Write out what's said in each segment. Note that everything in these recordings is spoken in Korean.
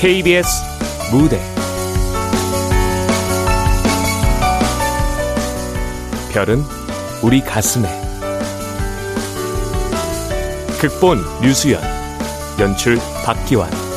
KBS 무대. 별은 우리 가슴에. 극본 류수연 연출 박기환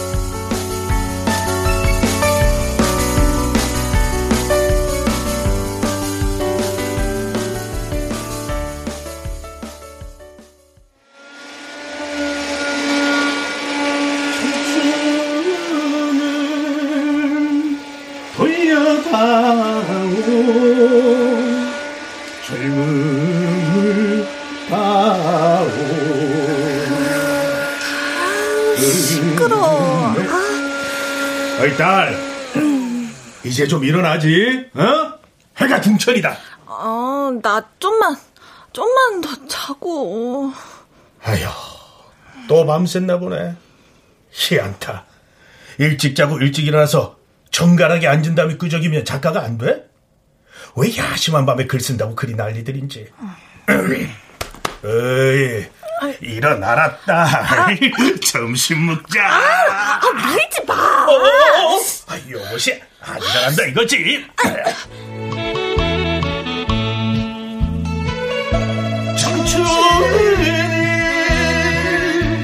이제 좀 일어나지? 어? 해가 중천이다. 어, 나 좀만, 좀만 더 자고. 아휴, 또 밤샜나 보네. 희한타. 일찍 자고 일찍 일어나서 정갈하게 앉은 다음에 끄적이면 작가가 안 돼? 왜 야심한 밤에 글 쓴다고 글이 난리들인지. 어이, 일어나랐다. 아, 점심 먹자. 아, 아 밀지 마. 어, 어, 어. 아, 요것이 안 일어난다 이거지.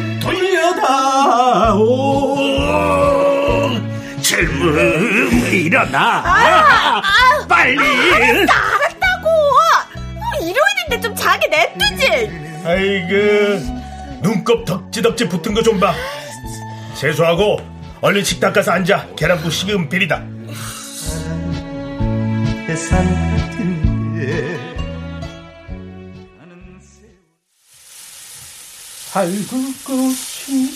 청춘이 돌려다오. 젊음 일어나. 아, 아, 빨리. 알았다 알았다고. 일요일인데 좀 자게 냅두지. 아이고 눈곱 덕지덕지 붙은 거 좀 봐. 세수하고 얼른 식탁 가서 앉아. 계란 부시금 비리다 햇산 같은데 발굴꽃이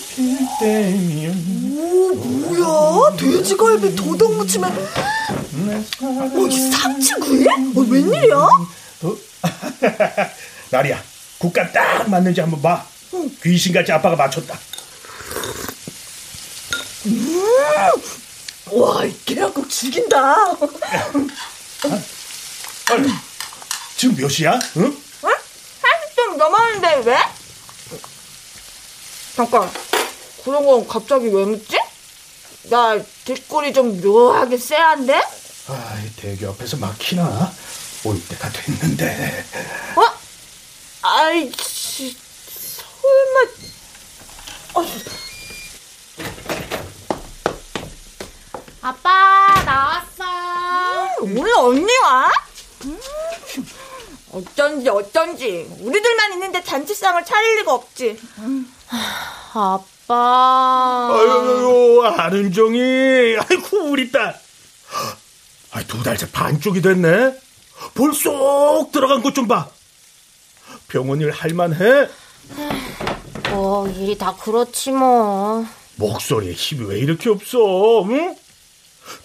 필 때면 오 뭐야 돼지갈비 도덕 무침에 어, 이 삼치구이? 어, 웬일이야? 나리야 국간 딱 맞는지 한번 봐 응. 귀신같이 아빠가 맞췄다 음, 와, 이 계란국 죽인다. 아니, 지금 몇 시야? 응? 어? 40점 넘었는데 왜? 잠깐, 그런 건 갑자기 왜 묻지? 나 뒷골이 좀 묘하게 쎄한데? 아, 대교 앞에서 막히나? 올 때가 됐는데. 어? 아이, 씨, 설마. 어. 아빠 나왔어. 음, 오늘 언니 와? 음, 어쩐지 어쩐지 우리들만 있는데 잔치상을 차릴 리가 없지. 음. 아빠. 아유 아른종이 아이고 우리 딸. 두 달째 반쪽이 됐네. 볼쏙 들어간 것 좀 봐. 병원 일 할만해? 뭐 일이 다 그렇지 뭐. 목소리에 힘이 왜 이렇게 없어? 응?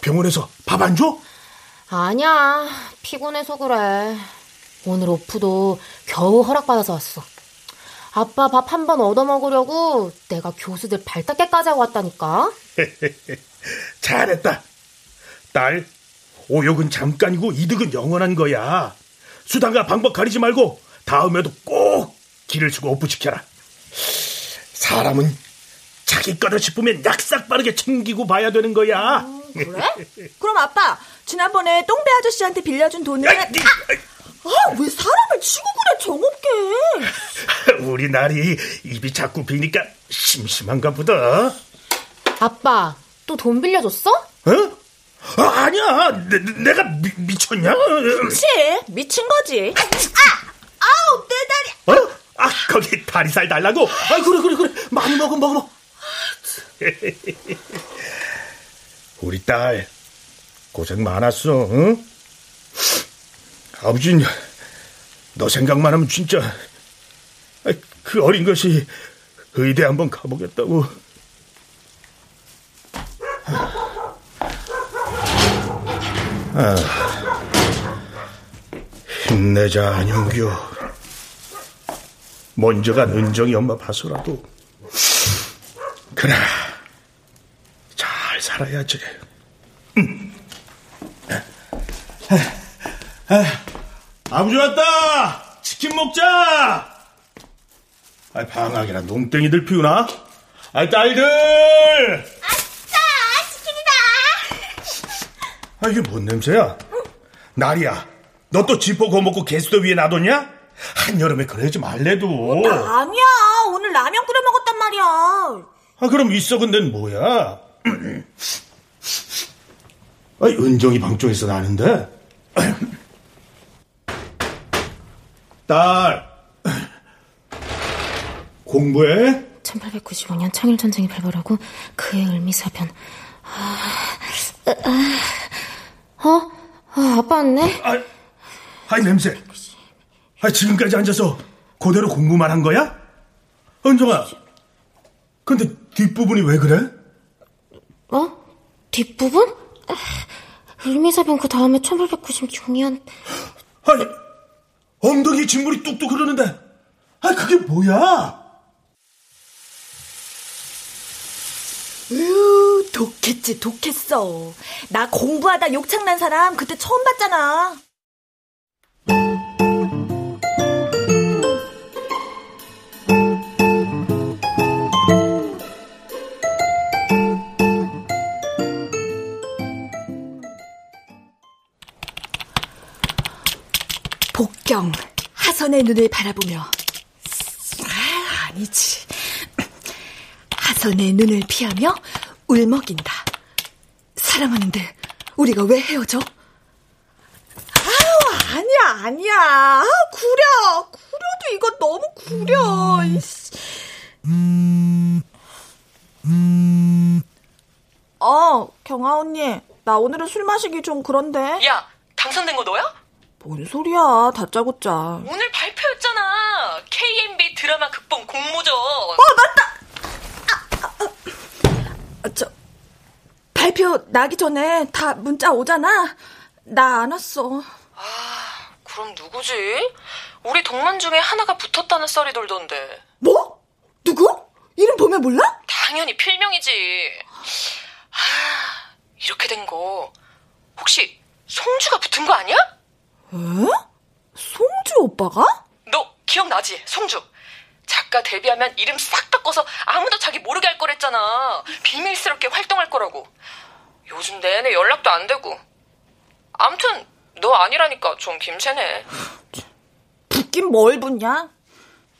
병원에서 밥 안 줘? 아니야. 피곤해서 그래. 오늘 오프도 겨우 허락받아서 왔어. 아빠 밥 한 번 얻어먹으려고 내가 교수들 발 닦게까지 하고 왔다니까. 잘했다. 딸, 오욕은 잠깐이고 이득은 영원한 거야. 수단과 방법 가리지 말고 다음에도 꼭 길을 주고 오프 지켜라. 사람은 자기 거다 싶으면 약삭 빠르게 챙기고 봐야 되는 거야. 음. 그래? 그럼 아빠 지난번에 똥배 아저씨한테 빌려준 돈을 야, 니, 아, 왜 사람을 치고 그래 정없게 우리 날이 입이 자꾸 비니까 심심한가 보다 아빠 또 돈 빌려줬어? 어? 아, 아니야 내, 내가 미, 미쳤냐? 그치 미친 거지 아! 아우 내 다리 어? 아 거기 다리살 달라고? 아 그래 그래 그래 많이 먹어 먹어 먹어 우리 딸 고생 많았어. 응? 아버지는 너 생각만 하면 진짜 그 어린 것이 의대 한번 가보겠다고. 아, 힘내자 안영규. 먼저 간 은정이 엄마 봐서라도 그래. 살아야지. 음. 아버지 왔다! 치킨 먹자! 아, 방학이라 농땡이들 피우나? 아, 딸들! 아싸! 아, 이게 뭔 냄새야? 나리야, 너 또 지퍼 거먹고 게스트 위에 놔뒀냐? 한여름에 그러지 말래도. 아니야. 오늘 라면 끓여 먹었단 말이야. 아, 그럼 이 썩은 데는 뭐야? 아, 은정이 방 쪽에서 나는데? 딸, 공부해? 1895년 청일전쟁이 발발하고 그의 을미사변. 아, 아, 어? 아, 아빠 왔네? 아, 아이, 냄새. 아, 지금까지 앉아서 그대로 공부만 한 거야? 은정아, 근데 뒷부분이 왜 그래? 어? 뒷부분? 을미사변 그 다음에 1896년. 아니, 엉덩이 진물이 뚝뚝 흐르는데, 아, 그게 뭐야? 으, 독했지, 독했어. 나 공부하다 욕창난 사람 그때 처음 봤잖아. 하선의 눈을 바라보며. 아, 아니지. 하선의 눈을 피하며 울먹인다. 사랑하는데 우리가 왜 헤어져? 아우, 아니야, 아니야. 아, 구려. 구려도 이거 너무 구려. 음, 음. 어, 경아 언니. 나 오늘은 술 마시기 좀 그런데. 야, 당선된 거 너야? 뭔 소리야. 다짜고짜. 오늘 발표였잖아. KMB 드라마 극본 공모전. 어, 맞다! 아, 저, 발표 나기 전에 다 문자 오잖아. 나 안 왔어. 아, 그럼 누구지? 우리 동문 중에 하나가 붙었다는 썰이 돌던데. 뭐? 누구? 이름 보면 몰라? 당연히 필명이지. 아, 이렇게 된 거. 혹시 송주가 붙은 거 아니야? 에? 송주 오빠가? 너 기억나지? 송주. 작가 데뷔하면 이름 싹 바꿔서 아무도 자기 모르게 할 거랬잖아. 비밀스럽게 활동할 거라고. 요즘 내내 연락도 안 되고. 암튼 너 아니라니까 좀 김새네. 붙긴 뭘 붙냐?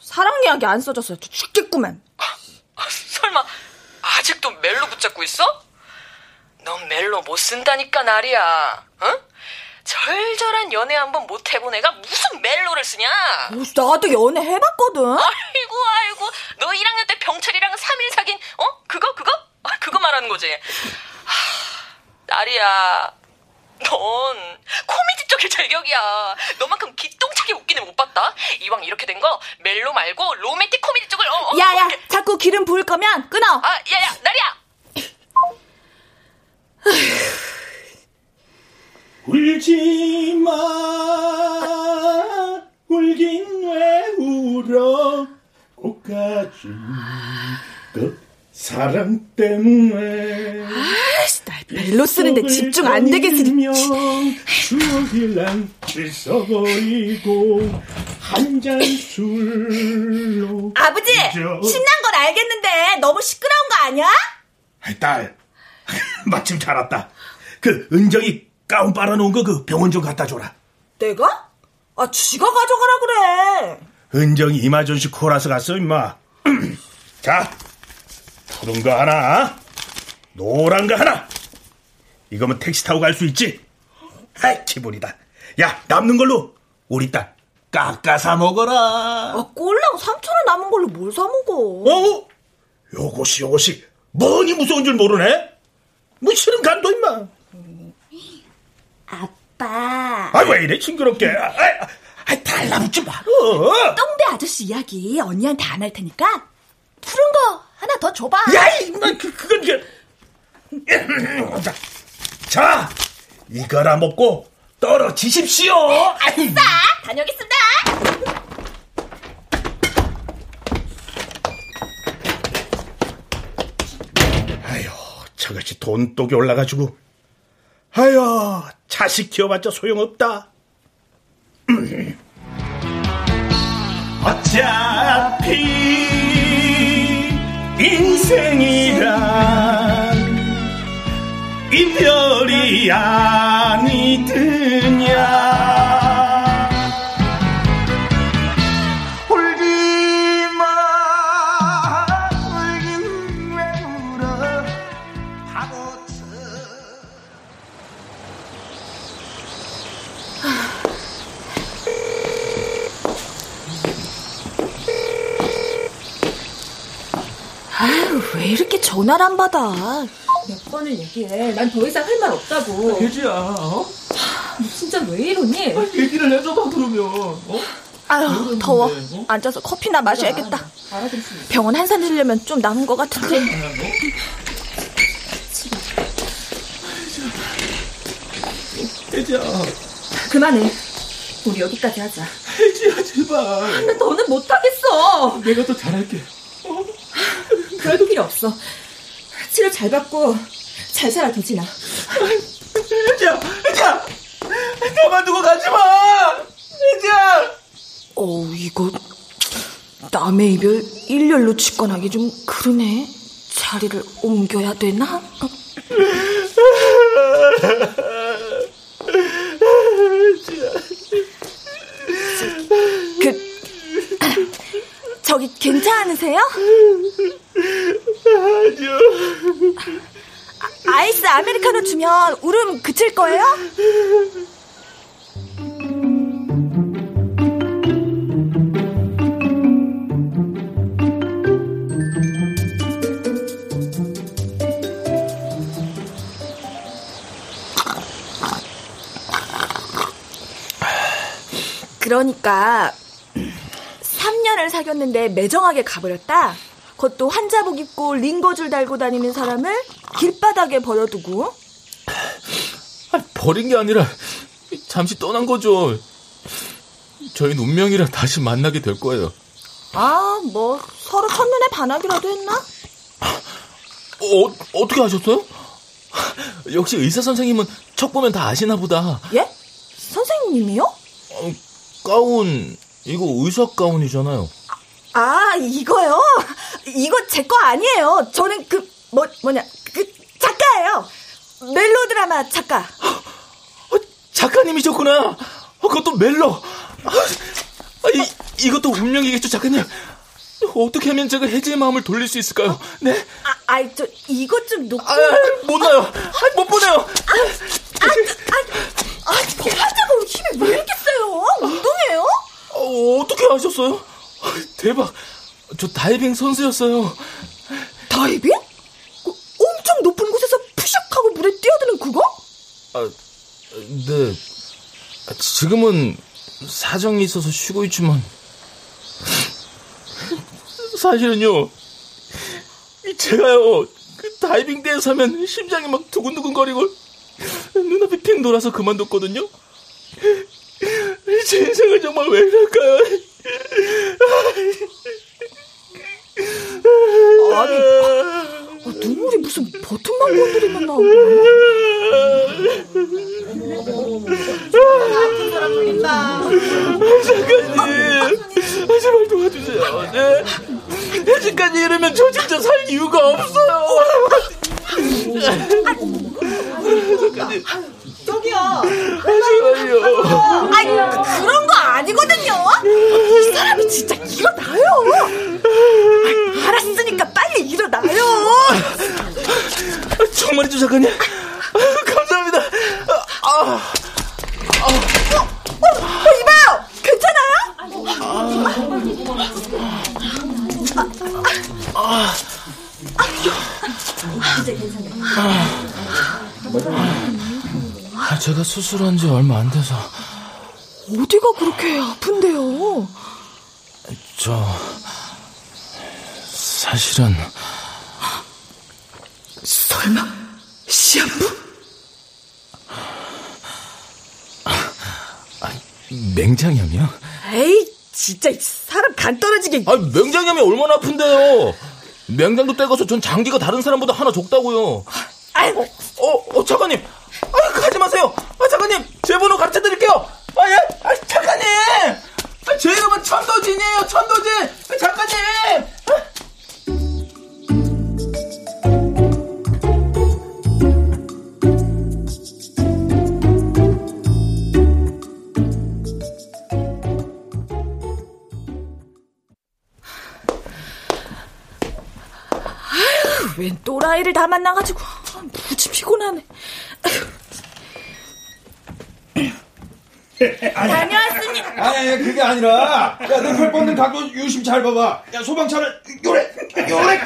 사랑 이야기 안 써줘서 죽겠구만. 설마 아직도 멜로 붙잡고 있어? 넌 멜로 못 쓴다니까 나리야. 응? 절절한 연애 한번 못 해본 애가 무슨 멜로를 쓰냐? 나도 연애 해봤거든. 아이고 아이고 너 1학년 때 병철이랑 3일 사귄 어 그거 그거 아, 그거 말하는 거지. 하, 나리야. 넌 코미디 쪽이 제격이야. 너만큼 기똥차게 웃기는 못 봤다. 이왕 이렇게 된 거 멜로 말고 로맨틱 코미디 쪽을 어, 어, 야야, 어, 자꾸 기름 부을 거면 끊어. 아 야야 나리야. 울지 마, 울긴 왜 울어, 꽃가지, 그 사랑 때문에. 아이씨, 날 멜로 쓰는데 집중 안 되겠으니. 추억이랑 질서 버리고, 한 잔 술로. 아버지, 잊어. 신난 건 알겠는데 너무 시끄러운 거 아니야? 딸, 마침 잘 왔다. 그 은정이 가운 빨아놓은 거 그 병원 좀 갖다 줘라. 내가? 아, 쥐가 가져가라 그래. 은정이 이마전시 코라서 갔어, 임마. 자, 푸른 거 하나, 노란 거 하나. 이거면 택시 타고 갈 수 있지? 아이, 기분이다. 야, 남는 걸로 우리 딸 깎아 사 먹어라. 아, 꼴랑 3천원 남은 걸로 뭘 사 먹어? 어? 요것이 요것이 뭐니 무서운 줄 모르네? 뭐 싫은 간도 임마. 아빠, 아, 왜 이래 징그럽게. 아, 아, 아, 달라붙지 마라. 똥배 아저씨 이야기 언니한테 안 할 테니까 푸른 거 하나 더 줘봐. 야, 이마, 그, 그건 그. 자, 자, 이거라 먹고 떨어지십시오. 아이, 다녀오겠습니다. 아유, 저것이 돈독이 올라가지고. 아유, 자식 키워봤자 소용없다. 어차피 인생이란 이별이 아니더냐 전화를 안 받아? 몇 번을 얘기해. 난 더 이상 할 말 없다고. 예지야, 어? 너 진짜 왜 이러니? 아, 얘기를 해줘봐, 그러면. 어? 아유, 더워. 어? 앉아서 커피나 마셔야겠다. 있어. 병원 한산 들려면 좀 남은 것 같은데. 예지야, 그만해. 우리 여기까지 하자. 예지야, 제발. 나 더는 못하겠어. 내가 더 잘할게. 그럴 필요 없어. 치료 잘 받고 잘 살아, 도진아. 예지야, 예지야! 그만두고 가지 마! 예지야! 어, 이거 남의 이별 일렬로 직관하기 좀 그러네. 자리를 옮겨야 되나? 그 저기 괜찮으세요? 아니요. 아, 아이스 아메리카노 주면 울음 그칠 거예요? 그러니까 3년을 사귀었는데 매정하게 가버렸다. 그것도 환자복 입고 링거줄 달고 다니는 사람을 길바닥에 버려두고 아, 버린 게 아니라 잠시 떠난 거죠. 저희는 운명이라 다시 만나게 될 거예요. 아, 뭐 서로 첫눈에 반하기라도 했나? 어, 어떻게 아셨어요? 역시 의사 선생님은 척 보면 다 아시나 보다. 예? 선생님이요? 어, 가운 이거 의사 가운이잖아요. 아, 이거요? 이거 제 거 아니에요. 저는 그 뭐 뭐냐 그 작가예요. 멜로드라마 작가. 어, 작가님이셨구나. 어, 그것도 멜로. 아, 이, 이것도 운명이겠죠, 작가님. 어떻게 하면 제가 혜지의 마음을 돌릴 수 있을까요? 네? 아, 아이 저 이것 좀 놓고. 아, 못 나요. 아, 못 보내요. 아, 하자고 힘이 왜 이렇게 세요? 운동해요? 어, 어떻게 아셨어요? 아, 대박. 저 다이빙 선수였어요. 다이빙? 그 엄청 높은 곳에서 푸슉하고 물에 뛰어드는 그거? 아, 네. 아, 지금은 사정이 있어서 쉬고 있지만. 사실은요, 이 제가요, 그 다이빙대에서 하면 심장이 막 두근두근거리고, 눈앞이 핑 돌아서 그만뒀거든요? 제 인생은 정말 왜 이럴까요? 아니, 아, 눈물이 무슨 버튼만 건드리면 나오고. 작가님, 아, 제발 도와주세요. 네. 혜진까지 이러면 저 진짜 살 이유가 없어요. 작가님. 제발요. 아니, 그런 거 아니거든요. 이 사람이 진짜 일어나요. 아이, 알았으니까 빨리 일어나요. 정말이죠, 작가님? 감사합니다. 아, 어, 이봐요. 괜찮아요? 아, 제가 수술한 지 얼마 안 돼서. 어디가 그렇게 아픈데요? 저, 사실은, 설마 시한부? 맹장염이요? 에이, 진짜 이 사람 간 떨어지게. 아, 맹장염이 얼마나 아픈데요? 맹장도 떼고서 전 장기가 다른 사람보다 하나 적다고요. 아이고, 어, 어, 작가님. 아, 가지 마세요. 아, 작가님, 제 번호 가르쳐 드릴게요. 아, 예? 아, 작가님! 아, 제 이름은 천도진이에요, 천도진! 아, 작가님! 아. 웬 또라이를 다 만나가지고 아, 무지 피곤하네. 다녀왔습니다. 아니, 아니, 그게 아니라, 야, 너팔 뻗는 각도 유심 잘 봐봐. 야, 소방차를, 요래, 요래,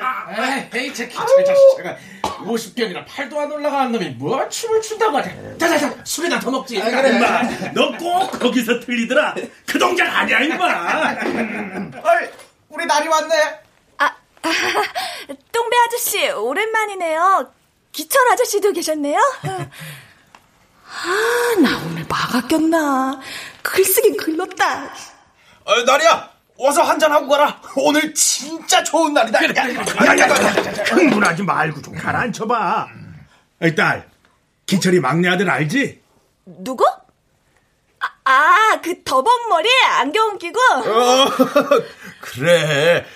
아, 에이, 제 기차의 자식, 제가 50견이라 팔도 안 올라가는 놈이 뭐 춤을 춘다고 하냐. 자, 자, 자, 술이나 더 먹지. 아, 그래, 임마. 너 꼭 거기서 틀리더라. 그 동작 아니야, 임마. 어이, 우리 날이 왔네. 아, 아, 똥배 아저씨, 오랜만이네요. 기철 아저씨도 계셨네요. 아, 나 오늘 마가 꼈나. 글쓰긴 글렀다. 어, 날이야. 와서 한잔 하고 가라. 오늘 진짜 좋은 날이다. 야야 야, 흥분하지 말고 좀 가라앉혀봐. 이 딸, 기철이 막내 아들 알지? 누구? 아, 아, 그 더벅 머리 안경 끼고? 어, 그래.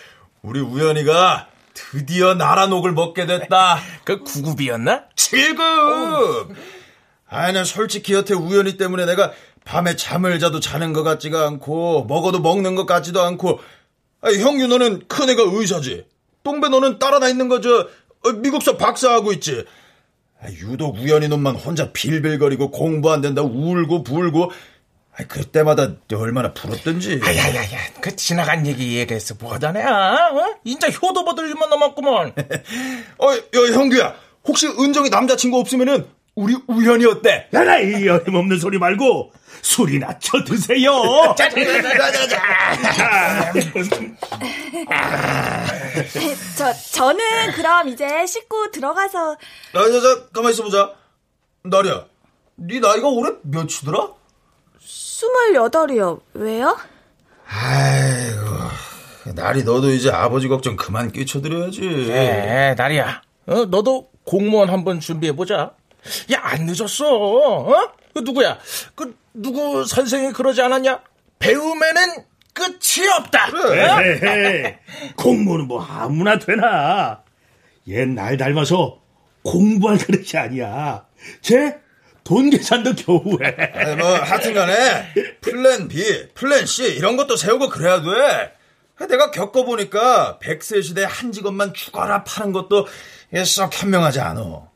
우리 우연이가 드디어 나라녹을 먹게 됐다. 그 9급이었나? 7급! 아니, 난 솔직히 여태 우연히 때문에 내가 밤에 잠을 자도 자는 것 같지가 않고, 먹어도 먹는 것 같지도 않고, 아니, 형유 너는 큰애가 의사지. 똥배 너는 따라다 있는 거, 저, 어, 미국서 박사하고 있지. 아, 유독 우연히 놈만 혼자 빌빌거리고 공부 안 된다 울고 불고, 아, 그때마다 얼마나 부럽던지. 아야야야, 그 지나간 얘기 얘기해서 뭐하다냐? 어? 인자 효도 받을 일만 남았구먼. 어, 야, 형규야. 혹시 은정이 남자친구 없으면은 우리 우연이 어때? 야나 이 어림없는 소리 말고 술이나 쳐 드세요. 저, 저는 그럼 이제 씻고 들어가서. 나, 자, 자, 가만 있어보자. 나리야, 네 나이가 올해 몇이더라? 스물여덟이요. 왜요? 아이고, 나리 너도 이제 아버지 걱정 그만 끼쳐드려야지. 에, 나리야. 어, 너도 공무원 한번 준비해보자. 야, 안 늦었어. 어? 그 누구야? 그, 누구 선생이 그러지 않았냐? 배움에는 끝이 없다. 에헤헤. 공무는 뭐 아무나 되나. 옛날 닮아서 공부할 그릇이 아니야. 쟤 돈 계산도 겨우 해. 아니, 뭐, 하여튼 간에, Plan B, Plan C, 이런 것도 세우고 그래야 돼. 내가 겪어보니까, 100세 시대 한 직업만 죽어라 파는 것도 썩 현명하지 않아.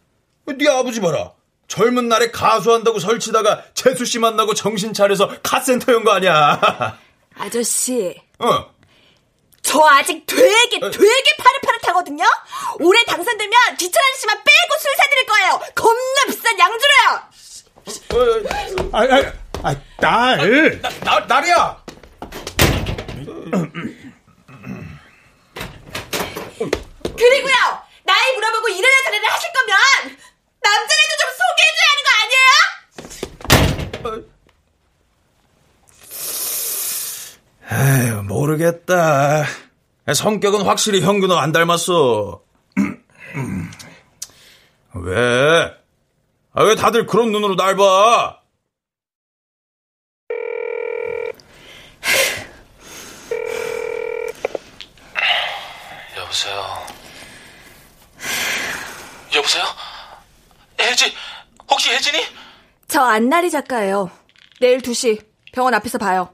네 아버지 봐라. 젊은 날에 가수한다고 설치다가 제수씨 만나고 정신 차려서 카센터 연 거 아니야. 아저씨, 어. 저 아직 되게, 되게 파릇파릇하거든요? 올해 당선되면 기철 아저씨만 빼고 술 사드릴 거예요! 겁나 비싼 양주로요! 아, 아, 아, 딸. 나, 나리야! 그리고요! 나이 물어보고 이래라 저래라 하실 거면, 남자라도 좀 소개해줘야 하는 거 아니에요? 에휴, 모르겠다. 성격은 확실히 형규 너안 닮았어. 왜? 아, 왜 다들 그런 눈으로 날 봐? 여보세요. 여보세요? 혜진, 혹시 혜진이? 저 안나리 작가예요. 내일 2시 병원 앞에서 봐요.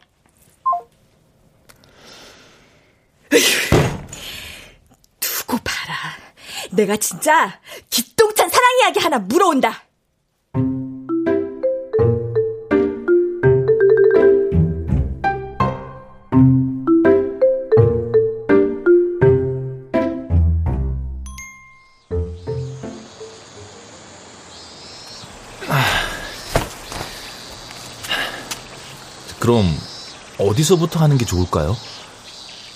두고 봐라. 내가 진짜 기똥찬 사랑 이야기 하나 물어온다. 그럼 어디서부터 하는 게 좋을까요?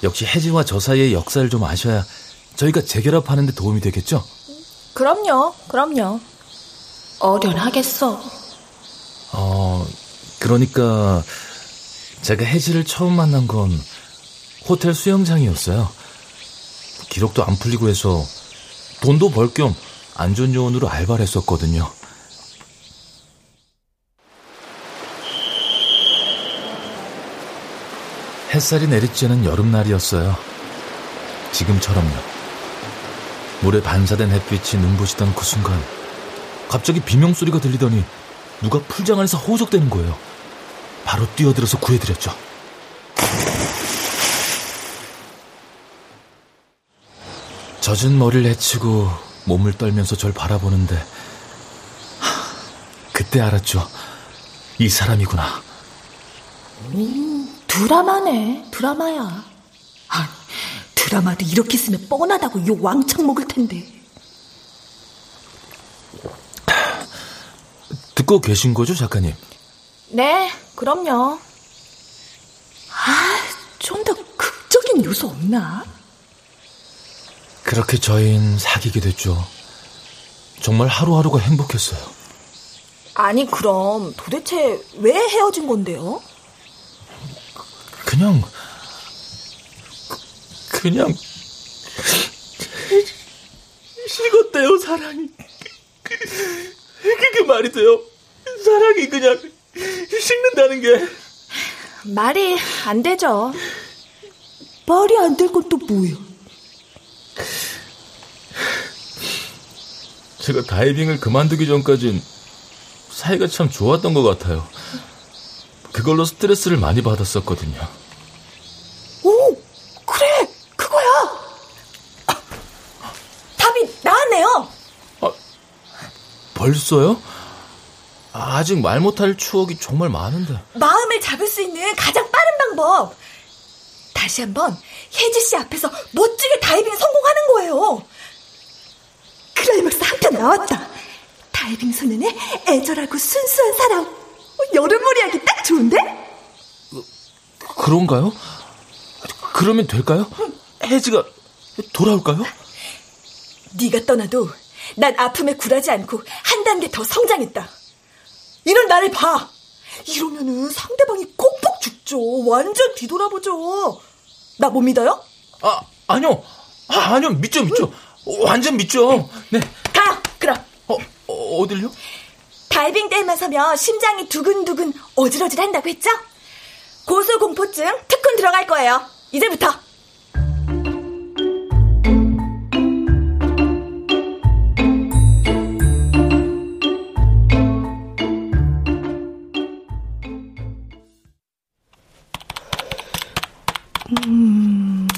역시 혜지와 저 사이의 역사를 좀 아셔야 저희가 재결합하는 데 도움이 되겠죠? 그럼요, 그럼요. 어련하겠어. 어, 그러니까 제가 혜지를 처음 만난 건 호텔 수영장이었어요. 기록도 안 풀리고 해서 돈도 벌 겸 안전 요원으로 알바를 했었거든요. 햇살이 내리쬐는 여름날이었어요. 지금처럼요. 물에 반사된 햇빛이 눈부시던 그 순간 갑자기 비명소리가 들리더니 누가 풀장 안에서 호적대는 거예요. 바로 뛰어들어서 구해드렸죠. 젖은 머리를 헤치고 몸을 떨면서 절 바라보는데 그때 알았죠. 이 사람이구나. 오, 드라마네. 드라마야. 아, 드라마도 이렇게 쓰면 뻔하다고 욕 왕창 먹을 텐데. 듣고 계신 거죠, 작가님? 네, 그럼요. 아, 좀 더 극적인 요소 없나? 그렇게 저희는 사귀게 됐죠. 정말 하루하루가 행복했어요. 아니, 그럼 도대체 왜 헤어진 건데요? 그냥, 그, 그냥, 식었대요, 사랑이. 그게 말이 돼요. 사랑이 그냥 식는다는 게. 말이 안 되죠. 말이 안 될 건 또 뭐예요? 제가 다이빙을 그만두기 전까진 사이가 참 좋았던 것 같아요. 그걸로 스트레스를 많이 받았었거든요. 오, 그래, 그거야. 아, 답이 나왔네요. 아, 벌써요? 아직 말 못할 추억이 정말 많은데. 마음을 잡을 수 있는 가장 빠른 방법. 다시 한번 혜지 씨 앞에서 멋지게 다이빙 성공하는 거예요. 클라이막스 한 편 나왔다. 다이빙 소년의 애절하고 순수한 사랑. 여름몰이 하기 딱 좋은데? 그런가요? 그러면 될까요? 혜지가 돌아올까요? 네가 떠나도 난 아픔에 굴하지 않고 한 단계 더 성장했다. 이런 나를 봐. 이러면은 상대방이 꼭꼭 죽죠. 완전 뒤돌아보죠. 나 못 믿어요? 아, 아니요. 아, 아니요. 믿죠, 믿죠. 완전 믿죠. 네. 가, 그럼. 어, 어 어딜요? 다이빙 대에만 서면 심장이 두근두근 어질어질 한다고 했죠? 고소공포증 특훈 들어갈 거예요. 이제부터. 음,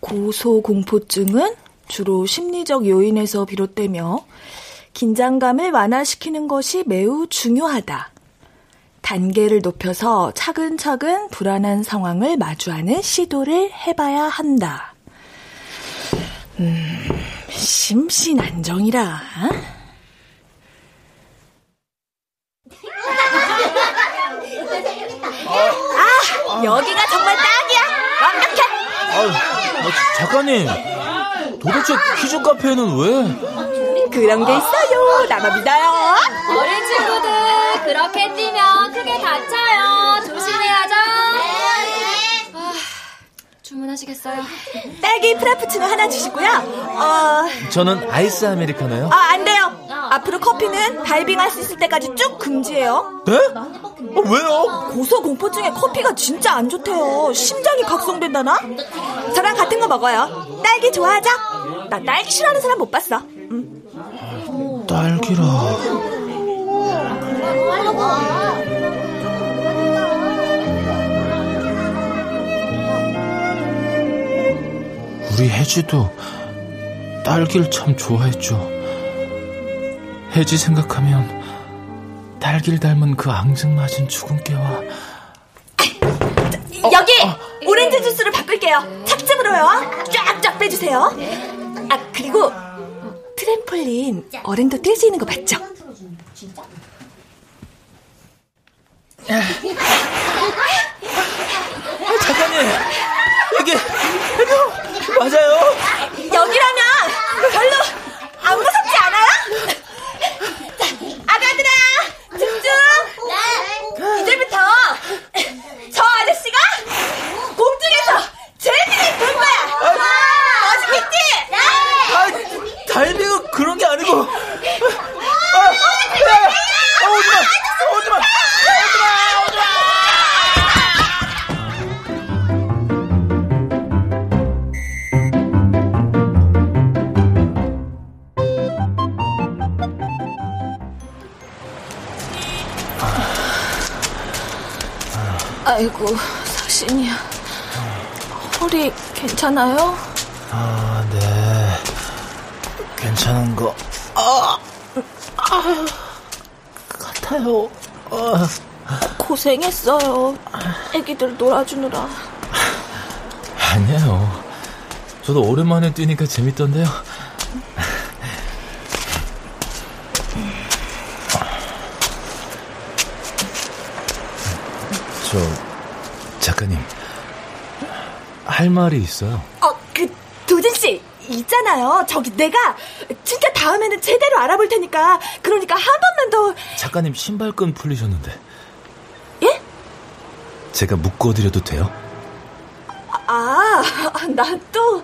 고소공포증은 주로 심리적 요인에서 비롯되며 긴장감을 완화시키는 것이 매우 중요하다. 단계를 높여서 차근차근 불안한 상황을 마주하는 시도를 해봐야 한다. 음, 심신안정이라. 아, 여기가 정말 딱이야. 완벽해. 아, 작가님, 도대체 퀴즈 카페는 왜? 그런 게 있어요. 나만 믿어요. 어린 친구들 그렇게 뛰면 크게 다쳐요. 조심해야죠. 아, 주문하시겠어요? 딸기 프라푸치노 하나 주시고요. 어, 저는 아이스 아메리카노요. 아, 안 돼요. 앞으로 커피는 다이빙할 수 있을 때까지 쭉 금지해요. 네? 어, 왜요? 고소공포증에 커피가 진짜 안 좋대요. 심장이 각성된다나? 저랑 같은 거 먹어요. 딸기 좋아하죠? 나 딸기 싫어하는 사람 못 봤어. 응. 딸기라. 우리 혜지도 딸기를 참 좋아했죠. 혜지 생각하면 딸기를 닮은 그 앙증맞은 주근깨와 여기 오렌지 주스를 바꿀게요. 착즙으로요. 쫙쫙 빼주세요. 아 그리고 트램폴린 어른도 뛸 수 있는 거 맞죠? 작가님 여기 맞아요. 여기라면 별로 안 무섭지 않아요? 자, 아가들아 집중. 이제부터 저 괜찮아요? 아, 네. 괜찮은 거, 아, 아, 같아요. 아. 고생했어요. 애기들 놀아주느라. 아니에요. 저도 오랜만에 뛰니까 재밌던데요. 저 할 말이 있어요. 어, 그 도진 씨 있잖아요. 저기 내가 진짜 다음에는 제대로 알아볼 테니까 그러니까 한 번만 더 작가님 신발끈 풀리셨는데. 예? 제가 묶어 드려도 돼요? 아, 난 또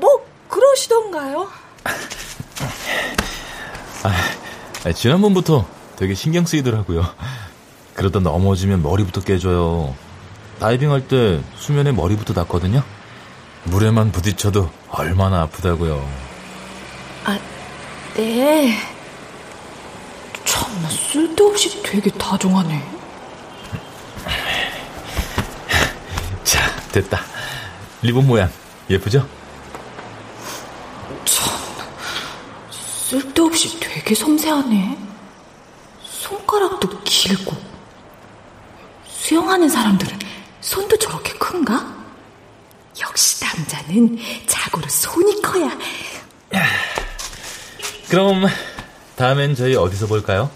뭐 그러시던가요? 아, 지난번부터 되게 신경 쓰이더라고요. 그러다 넘어지면 머리부터 깨져요. 다이빙 할 때 수면에 머리부터 닿거든요. 물에만 부딪혀도 얼마나 아프다고요. 아, 네. 참나 쓸데없이 되게 다정하네. 자, 됐다. 리본 모양 예쁘죠? 쓸데없이 되게 섬세하네. 손가락도 길고. 수영하는 사람들은 손도 저렇게 큰가? 역시 남자는 자고로 손이 커야. 그럼 다음엔 저희 어디서 볼까요?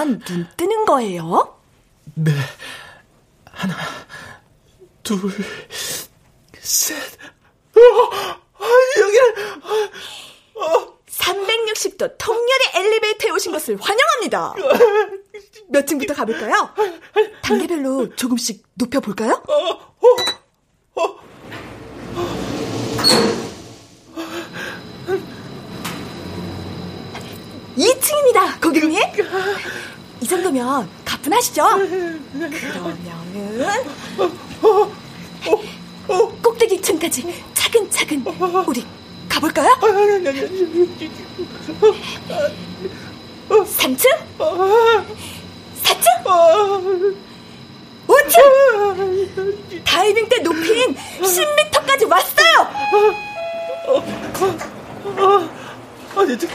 셋 하면 눈 뜨는 거예요? 네. 하나, 둘, 셋. 어, 아, 여기는, 360도 통렬의 엘리베이터에 오신 것을 환영합니다. 몇 층부터 가볼까요? 단계별로 조금씩 높여볼까요? 2층입니다, 고객님. 이 정도면 가뿐하시죠? 그러면은 꼭대기 층까지 차근차근 우리 가볼까요? 3층? 4층? 5층! 다이빙 때 높이는 10m까지 왔어요! 아니, 저,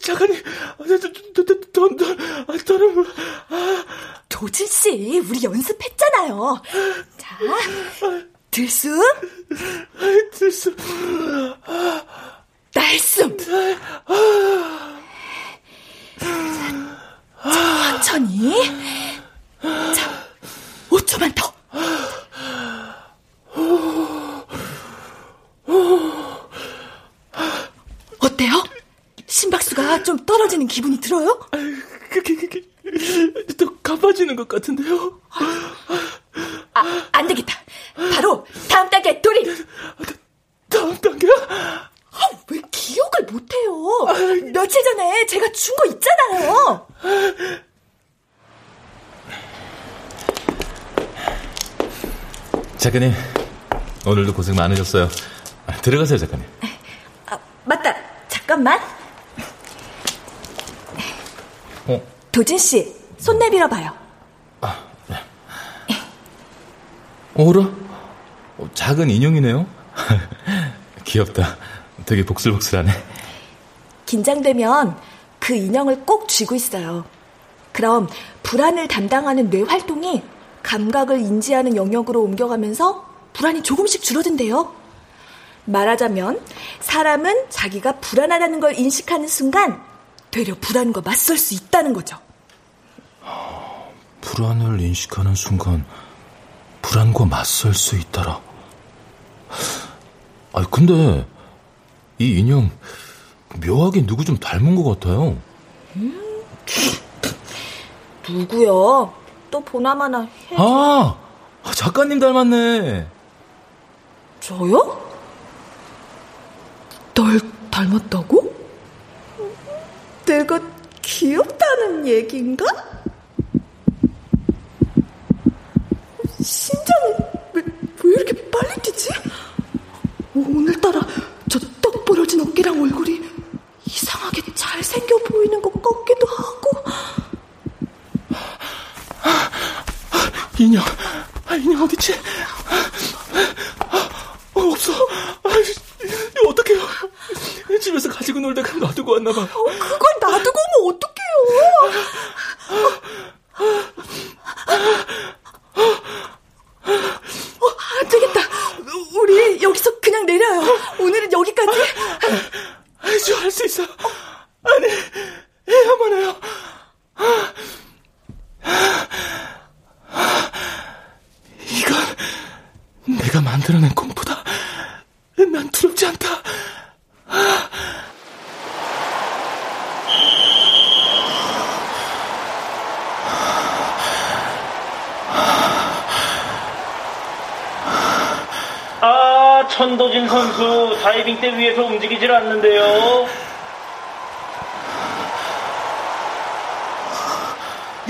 작가님, 저, 저, 저, 저, 돈, 돈, 아, 돈을, 아. 도진씨, 우리 연습했잖아요. 자, 들숨, 들숨, 날숨. 자, 천천히. 자, 5초만 더. 어때요? 심박수가 좀 떨어지는 기분이 들어요? 그게, 그게, 또 가빠지는 것 같은데요? 아, 안 되겠다. 바로 다음 단계 돌입. 다음 단계야? 아, 왜 기억을 못해요? 며칠 전에 제가 준 거 있잖아요. 작가님, 오늘도 고생 많으셨어요. 아, 들어가세요, 작가님. 아, 맞다. 잠깐만. 어? 도진 씨, 손 내밀어 봐요. 어라? 어, 작은 인형이네요? 귀엽다. 되게 복슬복슬하네. 긴장되면 그 인형을 꼭 쥐고 있어요. 그럼 불안을 담당하는 뇌 활동이 감각을 인지하는 영역으로 옮겨가면서 불안이 조금씩 줄어든대요. 말하자면 사람은 자기가 불안하다는 걸 인식하는 순간 되려 불안과 맞설 수 있다는 거죠. 불안을 인식하는 순간 불안과 맞설 수 있다라. 아 근데 이 인형 묘하게 누구 좀 닮은 것 같아요. 음, 누구요? 또 보나마나 해. 아 작가님 닮았네. 저요? 널 닮았다고? 내가 귀엽다는 얘기인가? 심장이 왜, 왜 이렇게 빨리 뛰지? 오늘따라 저떡 부러진 어깨랑 얼굴이 이상하게 잘생겨 보이는 것 같기도 하고. 인형, 아, 인형 어딨지? 어, 없어. 아, 어떡해요. 집에서 가지고 놀다가 놔두고 왔나봐. 어, 그걸 놔두고 오면 어떡해요. 어, 안 되겠다. 우리 여기서 그냥 내려요. 오늘은 여기까지. 저할 수 있어. 아니, 해야만 해요. 이건 내가 만들어낸 공포다. 난 두렵지 않다. 아, 천도진 선수 다이빙 대 위에서 움직이질 않는데요.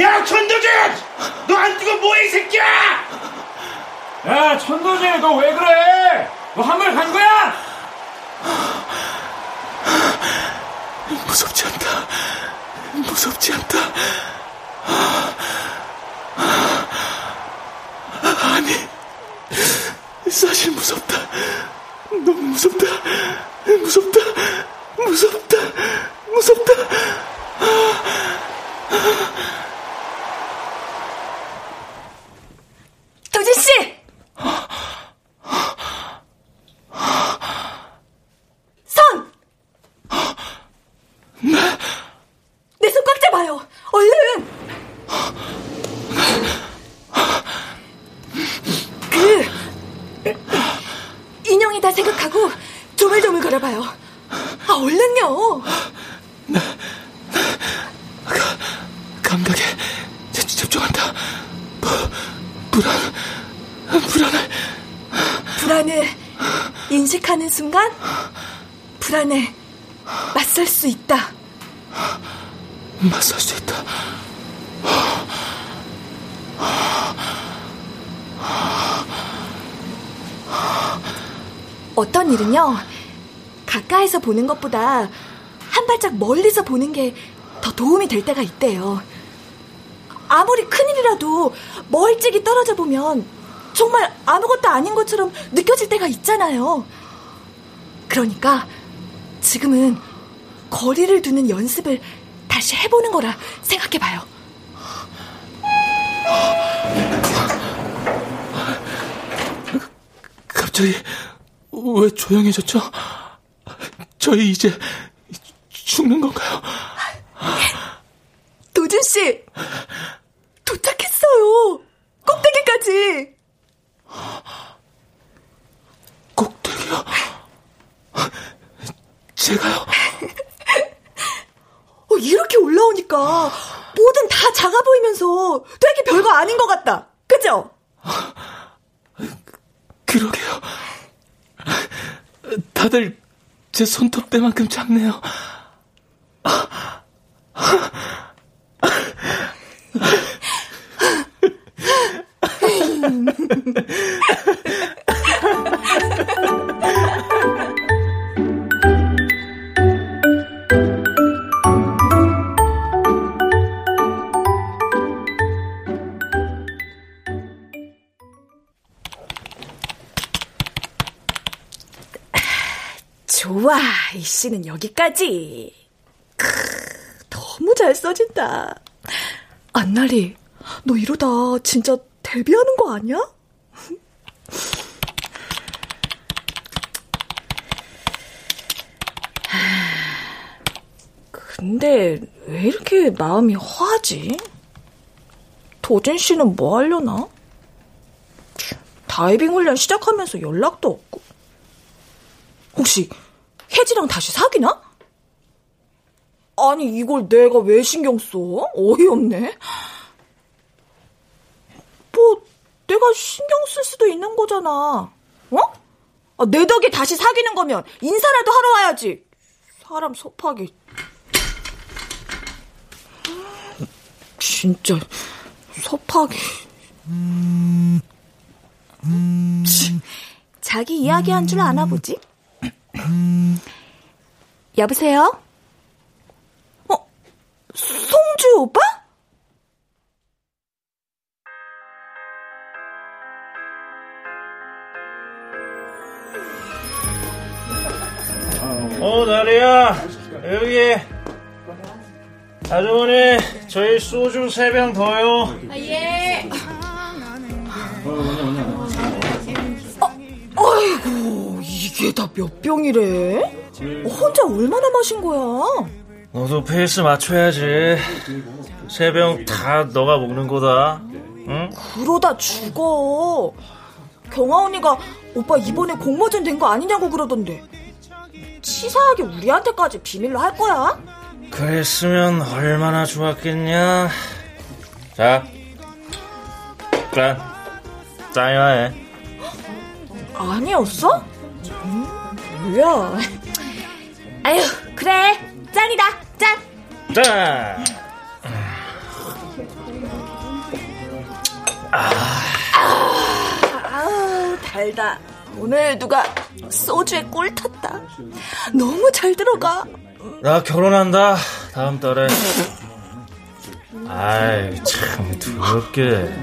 야, 천도진! 너안 뛰고 뭐해, 이 새끼야! 야, 천도진, 너 왜 그래? 너 한물 간 거야? 무섭지 않다. 무섭지 않다. 아니, 사실 무섭다. 너무 무섭다. 무섭다. 무섭다. 무섭다. 도진 씨! 선! 내 손 꽉 잡아요. 얼른! 그 인형이다 생각하고 조물조물 걸어봐요. 아 얼른요. 감각에 집- 집중한다. 부, 불안, 불안해. 불안을 인식하는 순간 불안에 맞설 수 있다. 맞설 수 있다. 어떤 일은요, 가까이서 보는 것보다 한 발짝 멀리서 보는 게 더 도움이 될 때가 있대요. 아무리 큰일이라도 멀찍이 떨어져 보면 정말 아무것도 아닌 것처럼 느껴질 때가 있잖아요. 그러니까 지금은 거리를 두는 연습을 다시 해보는 거라 생각해봐요. 갑자기 왜 조용해졌죠? 저희 이제 죽는 건가요? 도준 씨 도착했어요. 꼭대기까지. 꼭대기요? 제가요? 어, 이렇게 올라오니까 뭐든 다 작아 보이면서 되게 별거 아닌 것 같다. 그죠? 그러게요. 다들 제 손톱대만큼 작네요. 좋아, 이 씨는 여기까지. 크, 너무 잘 써진다. 안나리, 너 이러다 진짜 데뷔하는 거 아니야? 근데 왜 이렇게 마음이 허하지? 도진 씨는 뭐 하려나? 다이빙 훈련 시작하면서 연락도 없고. 혹시 혜지랑 다시 사귀나? 아니 이걸 내가 왜 신경 써? 어이없네. 뭐 내가 신경 쓸 수도 있는 거잖아. 어? 아, 내 덕에 다시 사귀는 거면 인사라도 하러 와야지. 사람 섭하기. 진짜 섭하기. 자기 이야기한 줄 아나 보지? 여보세요? 어, 송주 오빠? 어, 나리야. 여기. 아주머니, 저희 소주 세병 더요. 아, 예. 이게 다 몇 병이래? 혼자 얼마나 마신 거야? 너도 페이스 맞춰야지. 세 병 다 너가 먹는 거다. 응? 그러다 죽어. 경아 언니가 오빠 이번에 공모전 된 거 아니냐고 그러던데. 치사하게 우리한테까지 비밀로 할 거야? 그랬으면 얼마나 좋았겠냐. 자, 그래. 짱이나 해. 아니었어? 음, 뭐야. 아유, 그래. 짠이다, 짠. 짠! 아우, 달다. 오늘 누가 소주에 꿀 탔다. 너무 잘 들어가. 나 결혼한다. 다음 달에. 아이, 참, 더럽게.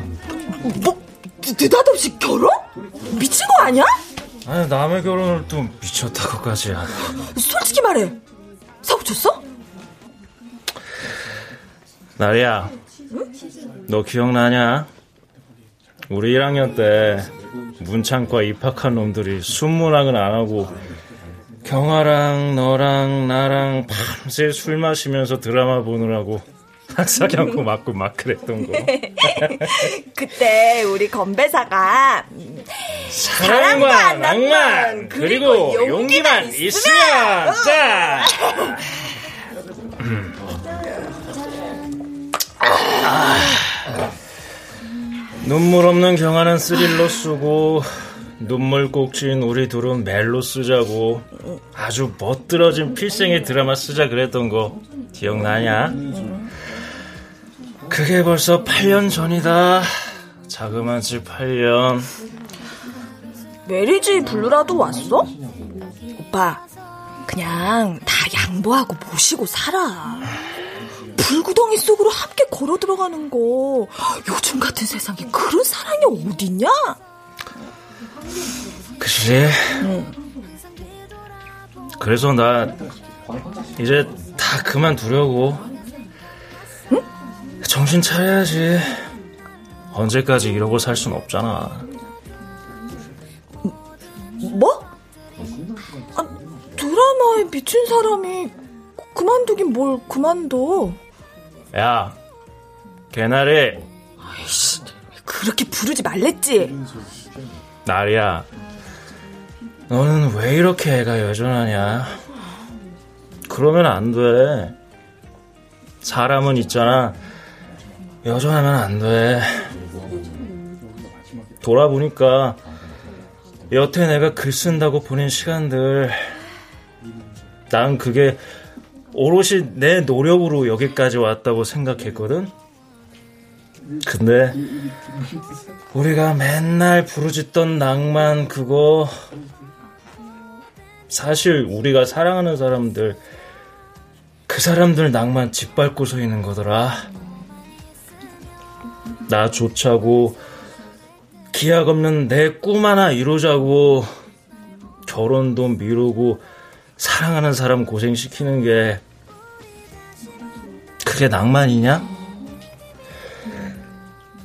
뭐, 느닷없이 결혼? 미친 거 아니야? 아니, 남의 결혼을 또 미쳤다고까지. 솔직히 말해. 사고 쳤어? 나리야, 너 기억나냐? 우리 1학년 때 문창과 입학한 놈들이 순문학은 안 하고 경아랑 너랑 나랑 밤새 술 마시면서 드라마 보느라고 않고 맞고 막 그랬던 거. 그때 우리 건배사가 사랑과 낭만 그리고 용기만 있으면 자. 아. 눈물 없는 경아는 스릴로 쓰고 눈물 꼭진 우리 둘은 멜로 쓰자고 아주 멋들어진 필생의 드라마 쓰자 그랬던 거 기억나냐? 그게 벌써 8년 전이다. 자그마치 8년. 메리지 블루라도 왔어? 오빠, 그냥 다 양보하고 모시고 살아. 불구덩이 속으로 함께 걸어 들어가는 거 요즘 같은 세상에 그런 사랑이 어딨냐? 그치? 그래서 나 이제 다 그만두려고. 정신 차려야지. 언제까지 이러고 살 순 없잖아. 뭐? 아, 드라마에 미친 사람이 그만두긴 뭘 그만둬. 야, 개나리, 아이씨, 그렇게 부르지 말랬지. 나리야. 너는 왜 이렇게 애가 여전하냐? 그러면 안 돼. 사람은 있잖아. 여전하면 안 돼. 돌아보니까 여태 내가 글 쓴다고 보낸 시간들 난 그게 오롯이 내 노력으로 여기까지 왔다고 생각했거든. 근데 우리가 맨날 부르짖던 낭만 그거 사실 우리가 사랑하는 사람들 그 사람들 낭만 짓밟고 서 있는 거더라. 나조차고 기약 없는 내 꿈 하나 이루자고 결혼도 미루고 사랑하는 사람 고생시키는 게 그게 낭만이냐?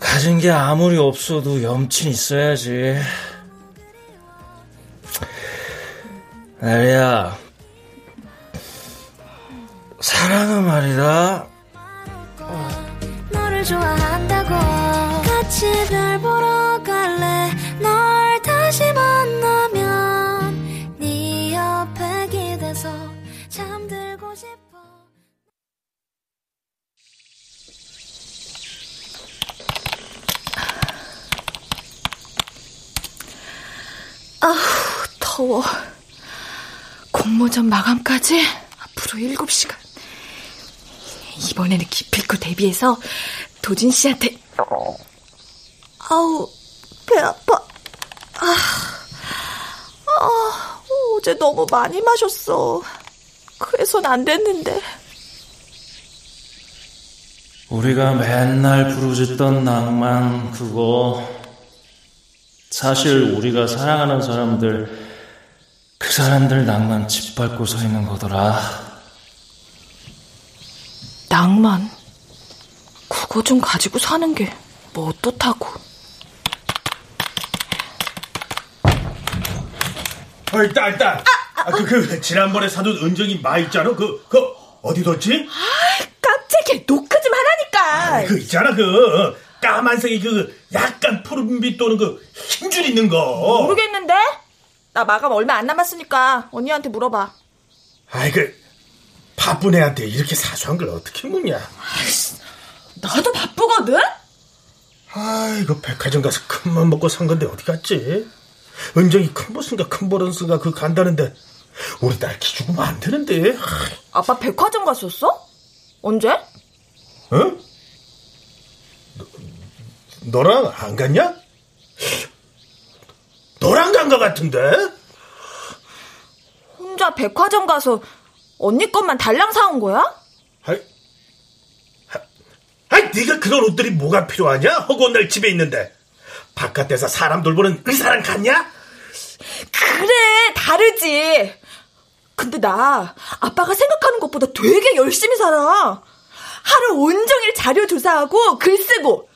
가진 게 아무리 없어도 염친 있어야지. 나리야, 사랑은 말이다. 너를 좋아한다고 같이 별 보러 갈래 널 다시 만나면 네 옆에 기대서 잠들고 싶어 아우, 더워. 공모전 마감까지 앞으로 7시간. 이번에는 기필코 대비해서 도진 씨한테. 아우, 배 아파. 아, 아, 어제 너무 많이 마셨어. 그래선 안 됐는데. 우리가 맨날 부르짖던 낭만 그거 사실 우리가 사랑하는 사람들 그 사람들 낭만 짓밟고 서 있는 거더라. 낭만? 그거 좀 가지고 사는 게 뭐 어떻다고. 어이, 딸, 딸. 아, 그, 그, 지난번에 사둔 은정이 마 있잖아. 그, 그, 어디 뒀지? 아, 깜짝이야. 노크 좀 하라니까. 아, 그 있잖아, 그, 까만색이 그, 약간 푸른빛 도는 그, 힘줄 있는 거. 모르겠는데? 나 마감 얼마 안 남았으니까 언니한테 물어봐. 아이, 그, 바쁜 애한테 이렇게 사소한 걸 어떻게 묻냐? 나도 바쁘거든? 아이고, 백화점 가서 큰맘 먹고 산 건데 어디 갔지? 은정이 큰 보스인가 큰 버런스가 그 간다는데, 우리 딸 기 죽으면 안 되는데. 아빠 백화점 갔었어? 언제? 어? 너, 너랑 안 갔냐? 너랑 간것 같은데? 혼자 백화점 가서 언니 것만 달랑 사온 거야? 아이, 네가 그런 옷들이 뭐가 필요하냐? 허구한 날 집에 있는데. 바깥에서 사람 돌보는 의사랑 같냐? 그래, 다르지. 근데 나 아빠가 생각하는 것보다 되게 열심히 살아. 하루 온종일 자료 조사하고 글 쓰고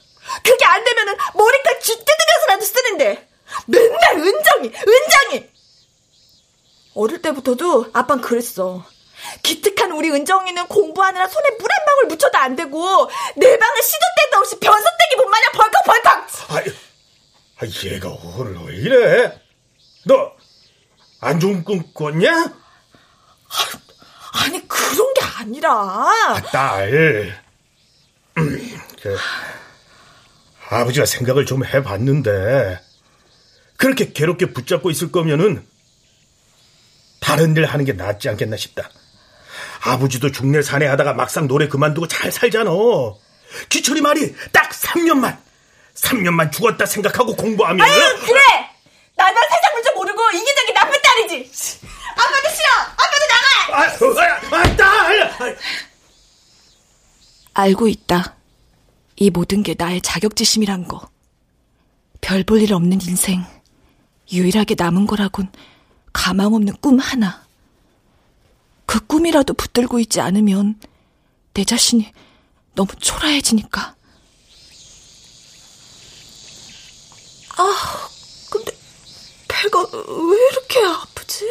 그게 안 되면은 머리카락 쥐뜯으면서라도 쓰는데 맨날 은정이, 은정이. 어릴 때부터도 아빤 그랬어. 기특한 우리 은정이는 공부하느라 손에 물 한 방울 묻혀도 안 되고 내 방은 시도 때도 없이 변소떼기 못 마냥 벌컥벌컥. 아이, 아, 얘가 오늘 왜 이래? 너 안 좋은 꿈 꿨냐? 아니 그런 게 아니라. 아, 딸, 음, 그, 아버지가 생각을 좀 해봤는데 그렇게 괴롭게 붙잡고 있을 거면은 다른 일 하는 게 낫지 않겠나 싶다. 아버지도 중내 사내 하다가 막상 노래 그만두고 잘 살잖아. 기철이 말이 딱 3년만, 3년만 죽었다 생각하고 공부하면. 아유, 그래! 나는 세상 물정 모르고 이기적인 나쁜 딸이지! 아빠도 싫어! 아빠도 나가! 아, 아, 아, 딸! 알고 있다. 이 모든 게 나의 자격지심이란 거. 별 볼 일 없는 인생. 유일하게 남은 거라곤 가망 없는 꿈 하나. 그 꿈이라도 붙들고 있지 않으면 내 자신이 너무 초라해지니까. 아, 근데 배가 왜 이렇게 아프지?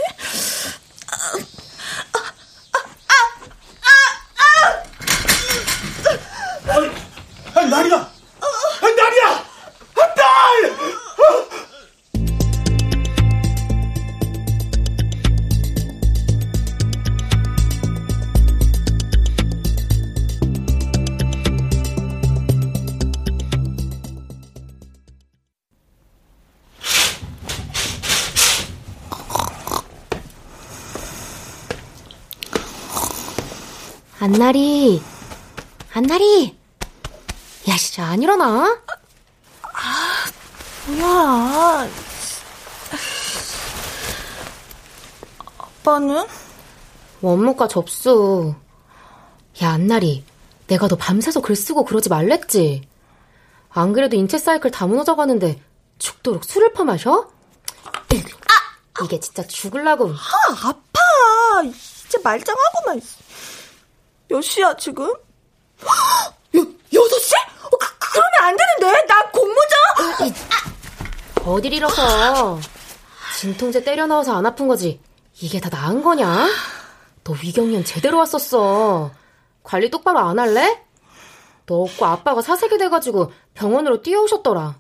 안나리, 안나리. 야, 진짜 안 일어나? 뭐야. 아빠는? 원무과 접수. 야, 안나리. 내가 너 밤새서 글 쓰고 그러지 말랬지? 안 그래도 인체 사이클 다 무너져 가는데 죽도록 술을 퍼마셔? 아! 이게 진짜 죽을라고. 아, 아파. 이제 말짱하고만. 몇 시야, 지금? 여, 여섯 시? 어, 그, 그러면 안 되는데. 나 공모전. 어딜 잃어서. 진통제 때려 넣어서 안 아픈 거지. 이게 다 나은 거냐? 너 위경련 제대로 왔었어. 관리 똑바로 안 할래? 너 없고 아빠가 사색이 돼가지고 병원으로 뛰어오셨더라.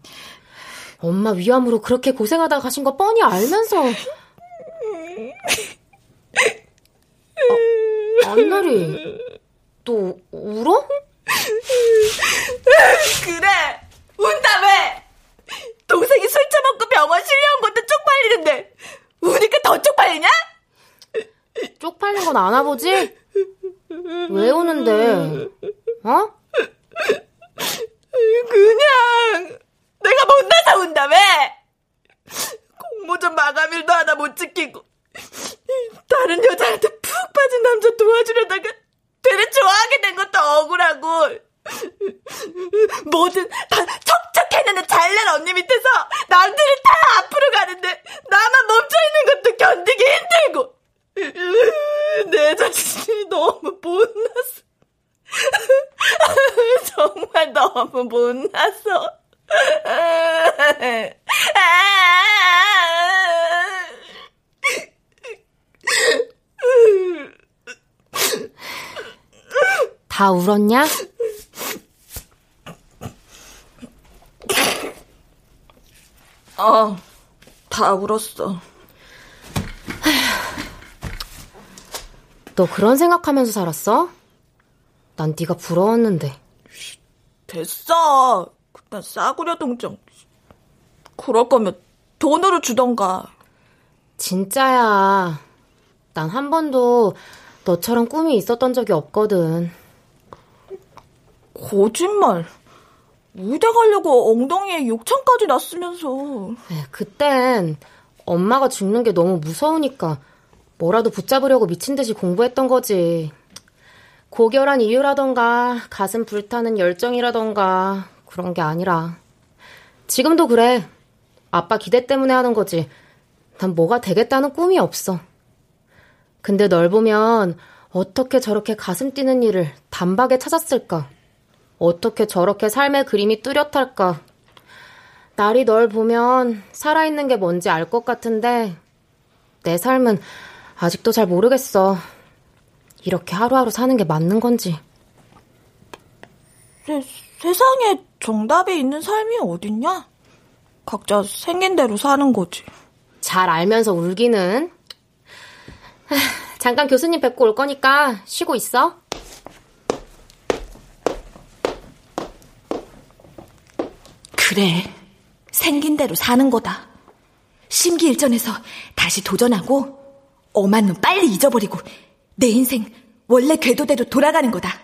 엄마 위암으로 그렇게 고생하다 가신 거 뻔히 알면서. 아, 안나리, 너 울어? 그래. 운다며. 동생이 술 처먹고 병원 실려온 것도 쪽팔리는데 우니까 더 쪽팔리냐? 쪽팔린 건안 와보지? 왜 우는데? 어? 그냥 내가 못나서 운다며 공모전 마감일도 하나 못 지키고 다른 여자한테 푹 빠진 남자 도와주려다가 되레 좋아하게 된 것도 억울하고 뭐든 다 척척했는데 잘난 언니 밑에서 남들이 다 앞으로 가는데 나만 멈춰있는 것도 견디기 힘들고. 내 자신이 너무 못났어. 정말 너무 못났어 다 울었냐? 어, 다 울었어. 너 그런 생각하면서 살았어? 난 네가 부러웠는데. 됐어. 그딴 싸구려 동정. 그럴 거면 돈으로 주던가. 진짜야. 난 한 번도 너처럼 꿈이 있었던 적이 없거든. 거짓말. 의대 가려고 엉덩이에 욕창까지 났으면서. 그땐 엄마가 죽는 게 너무 무서우니까 뭐라도 붙잡으려고 미친 듯이 공부했던 거지. 고결한 이유라던가 가슴 불타는 열정이라던가 그런 게 아니라 지금도 그래. 아빠 기대 때문에 하는 거지. 난 뭐가 되겠다는 꿈이 없어. 근데 널 보면 어떻게 저렇게 가슴 뛰는 일을 단박에 찾았을까? 어떻게 저렇게 삶의 그림이 뚜렷할까? 날이 널 보면 살아있는 게 뭔지 알 것 같은데 내 삶은 아직도 잘 모르겠어. 이렇게 하루하루 사는 게 맞는 건지. 세, 세상에 정답이 있는 삶이 어딨냐? 각자 생긴 대로 사는 거지. 잘 알면서 울기는. 잠깐 교수님 뵙고 올 거니까 쉬고 있어. 그래. 생긴 대로 사는 거다. 심기일전에서 다시 도전하고 엄한 놈 빨리 잊어버리고 내 인생 원래 궤도대로 돌아가는 거다.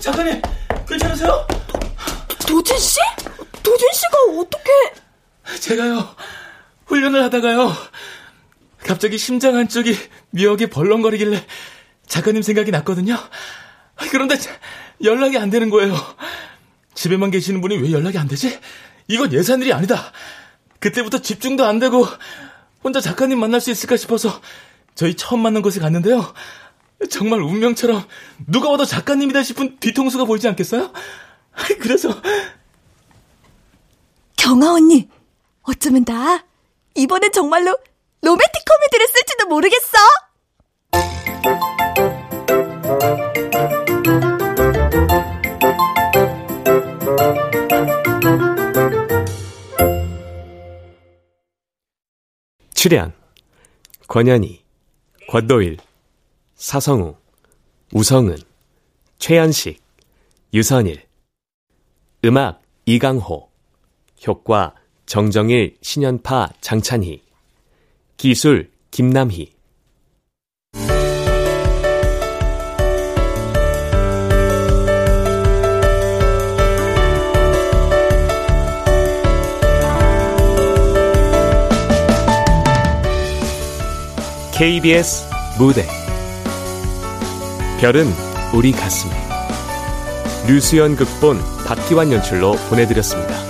작가님, 괜찮으세요? 도 진 씨? 도진 씨가 어떻게? 제가요, 훈련을 하다가요, 갑자기 심장 한쪽이 묘하게 벌렁거리길래 작가님 생각이 났거든요. 그런데 연락이 안 되는 거예요. 집에만 계시는 분이 왜 연락이 안 되지? 이건 예산 일이 아니다. 그때부터 집중도 안 되고 혼자 작가님 만날 수 있을까 싶어서 저희 처음 만난 곳에 갔는데요. 정말 운명처럼 누가 와도 작가님이다 싶은 뒤통수가 보이지 않겠어요? 그래서 경아 언니 어쩌면 나 이번엔 정말로 로맨틱 코미디를 쓸지도 모르겠어. 출연 권현희, 권도일, 사성우, 우성은, 최현식, 유선일. 음악 이강호. 효과 정정일, 신연파, 장찬희 기술 김남희. KBS 무대. 별은 우리 가슴에. 류수연 극본 박기환 연출로 보내드렸습니다.